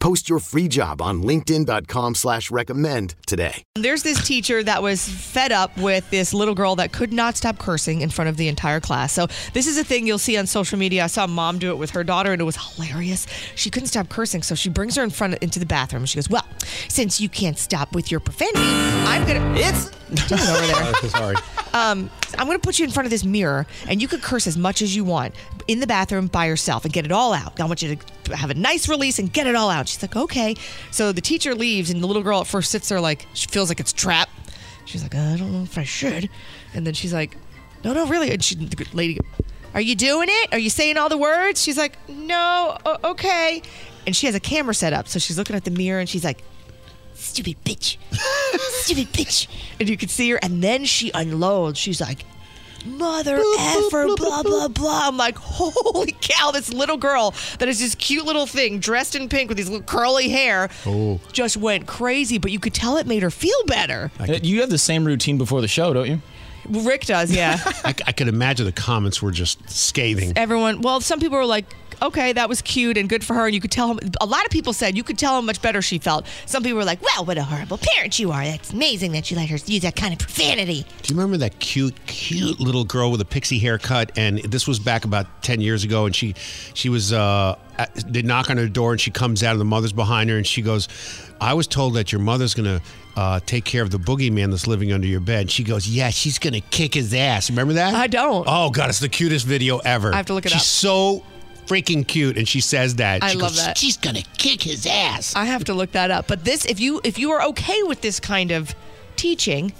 Post your free job on linkedin.com slash recommend today. There's this teacher that was fed up with this little girl that could not stop cursing in front of the entire class. So this is a thing you'll see on social media. I saw a mom do it with her daughter and it was hilarious. She couldn't stop cursing, so she brings her in front into the bathroom. She goes, "Well, since you can't stop with your profanity, I'm gonna it's over there. Sorry. Um, I'm going to put you in front of this mirror, and you can curse as much as you want in the bathroom by yourself and get it all out. I want you to have a nice release and get it all out. She's like, okay. So the teacher leaves, and the little girl at first sits there like she feels like it's trapped. She's like, I don't know if I should. And then she's like, No, no, really. And she, the lady, Are you doing it? Are you saying all the words? She's like, No, okay. And she has a camera set up, so she's looking at the mirror, and she's like, Stupid bitch. Stupid bitch. And you can see her, and then she unloads. She's like, Mother effer, blah, blah, blah. I'm like, holy cow, this little girl that is this cute little thing dressed in pink with these little curly hair Oh. just went crazy, but you could tell it made her feel better. Uh, You have the same routine before the show, don't you? Rick does, yeah. I, I could imagine the comments were just scathing. Everyone, well, some people were like, okay, that was cute and good for her. And you could tell him, a lot of people said you could tell how much better she felt. Some people were like, well, what a horrible parent you are. That's amazing that you let her use that kind of profanity. Do you remember that cute, cute little girl with a pixie haircut? And this was back about ten years ago. And she, she was, uh, they knock on her door, and she comes out, and the mother's behind her, and she goes, "I was told that your mother's gonna." Uh, take care of the boogeyman that's living under your bed. She goes, Yeah, she's gonna kick his ass. Remember that? I don't. Oh god, it's the cutest video ever. I have to look it she's up. so freaking cute, and she says that. I She love goes, that. She's gonna kick his ass. I have to look that up. But this, if you if you are okay with this kind of teaching,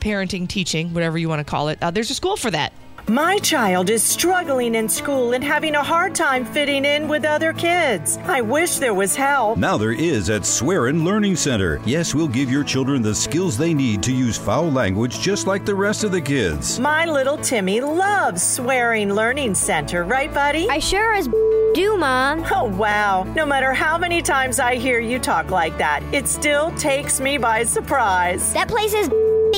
parenting, teaching, whatever you want to call it, uh, there's a school for that. My child is struggling in school and having a hard time fitting in with other kids. I wish there was help. Now there is at Swearin Learning Center. Yes, we'll give your children the skills they need to use foul language just like the rest of the kids. My little Timmy loves Swearing Learning Center, right, buddy? I sure as do, Mom. Oh, wow. No matter how many times I hear you talk like that, it still takes me by surprise. That place is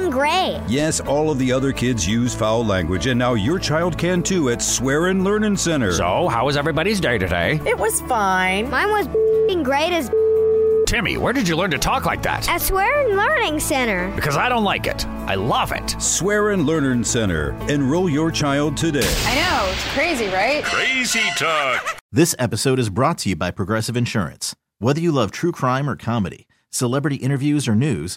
great. Yes, all of the other kids use foul language, and now your child can too at Swearin Learning Center. So, how was everybody's day today? It was fine. Mine was being great as Timmy, where did you learn to talk like that? at Swearing Learning Center. Because I don't like it. I love it. Swearin Learning Center. Enroll your child today. I know, it's crazy, right? Crazy talk. This episode is brought to you by Progressive Insurance. Whether you love true crime or comedy, celebrity interviews or news,